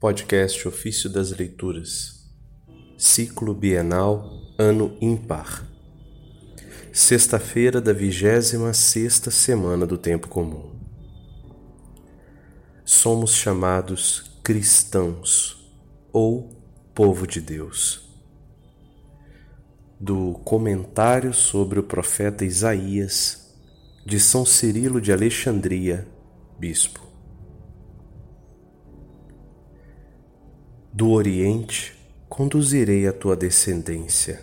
Podcast Ofício das Leituras, Ciclo Bienal, Ano Ímpar. Sexta-feira da vigésima sexta semana do Tempo Comum. Somos chamados cristãos ou povo de Deus. Do comentário sobre o profeta Isaías, de São Cirilo de Alexandria, Bispo. Do Oriente conduzirei a tua descendência,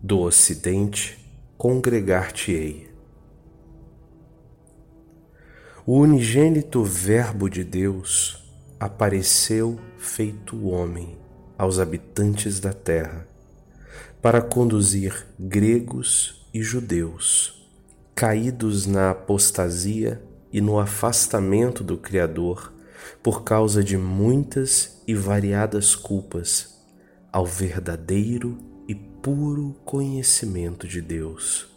do Ocidente congregar-te-ei. O unigênito Verbo de Deus apareceu feito homem aos habitantes da terra, para conduzir gregos e judeus, caídos na apostasia e no afastamento do Criador, por causa de muitas e variadas culpas, ao verdadeiro e puro conhecimento de Deus.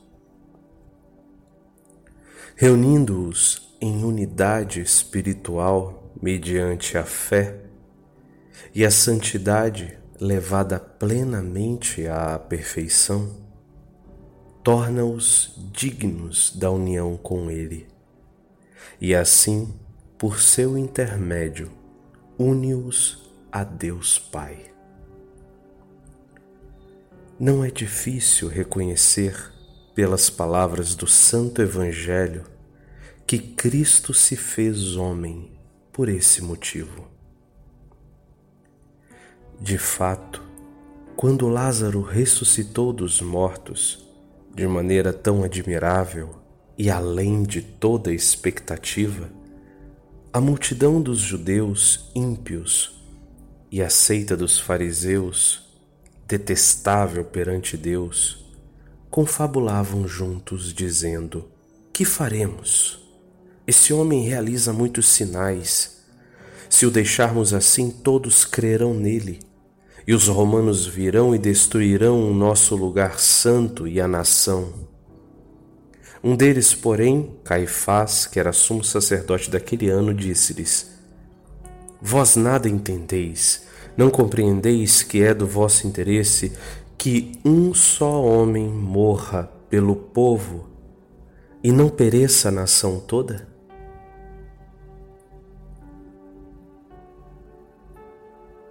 Reunindo-os em unidade espiritual mediante a fé e a santidade levada plenamente à perfeição, torna-os dignos da união com Ele, e assim por seu intermédio, une-os a Deus Pai. Não é difícil reconhecer, pelas palavras do Santo Evangelho, que Cristo se fez homem por esse motivo. De fato, quando Lázaro ressuscitou dos mortos de maneira tão admirável e além de toda expectativa, a multidão dos judeus ímpios e a seita dos fariseus, detestável perante Deus, confabulavam juntos, dizendo: Que faremos? Esse homem realiza muitos sinais. Se o deixarmos assim, todos crerão nele, e os romanos virão e destruirão o nosso lugar santo e a nação. Um deles, porém, Caifás, que era sumo sacerdote daquele ano, disse-lhes: Vós nada entendeis, não compreendeis que é do vosso interesse que um só homem morra pelo povo e não pereça a nação toda?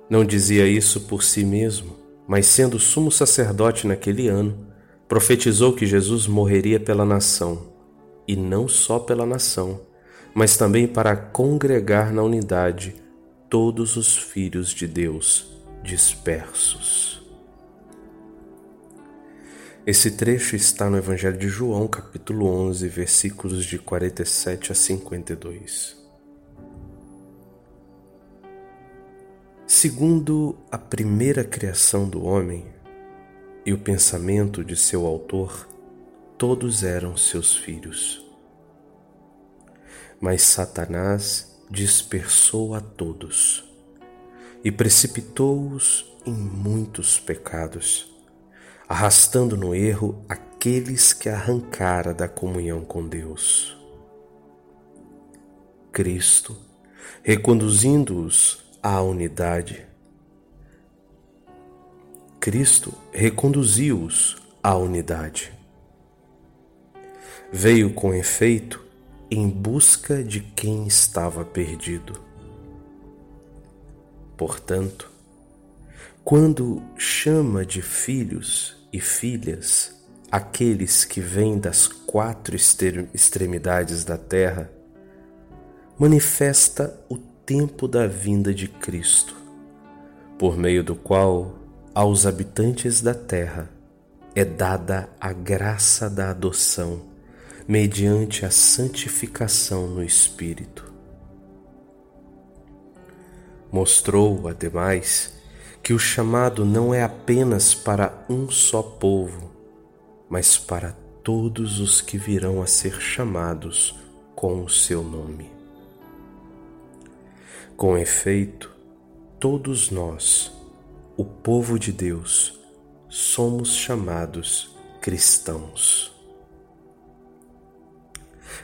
Não dizia isso por si mesmo, mas sendo sumo sacerdote naquele ano, profetizou que Jesus morreria pela nação, e não só pela nação, mas também para congregar na unidade todos os filhos de Deus dispersos. Esse trecho está no Evangelho de João, capítulo 11, versículos de 47 a 52. Segundo a primeira criação do homem, e o pensamento de seu autor, todos eram seus filhos. Mas Satanás dispersou a todos e precipitou-os em muitos pecados, arrastando no erro aqueles que arrancara da comunhão com Deus. Cristo, reconduzindo-os à unidade, Cristo reconduziu-os à unidade. Veio com efeito em busca de quem estava perdido. Portanto, quando chama de filhos e filhas aqueles que vêm das quatro extremidades da terra, manifesta o tempo da vinda de Cristo, por meio do qual aos habitantes da terra é dada a graça da adoção mediante a santificação no Espírito. Mostrou, ademais, que o chamado não é apenas para um só povo, mas para todos os que virão a ser chamados com o seu nome. Com efeito, todos nós, o povo de Deus, somos chamados cristãos.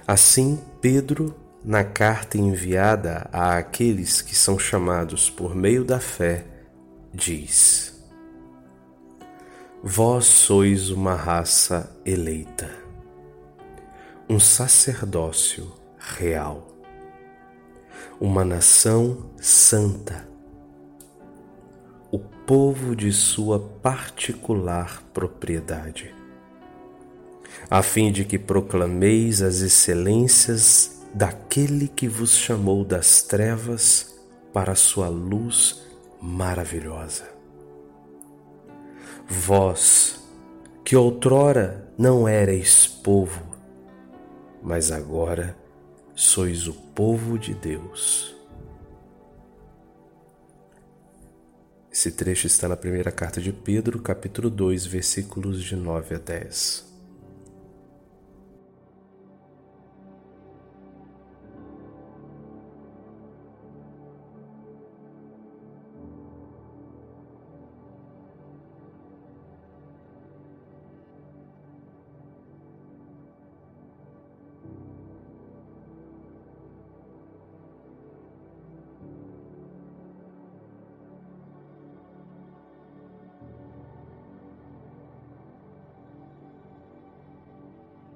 Assim, Pedro na carta enviada a aqueles que são chamados por meio da fé, diz: Vós sois uma raça eleita, um sacerdócio real, uma nação santa, o povo de sua particular propriedade, a fim de que proclameis as excelências daquele que vos chamou das trevas para a sua luz maravilhosa. Vós, que outrora não erais povo, mas agora sois o povo de Deus. Esse trecho está na primeira carta de Pedro, capítulo 2, versículos de 9 a 10.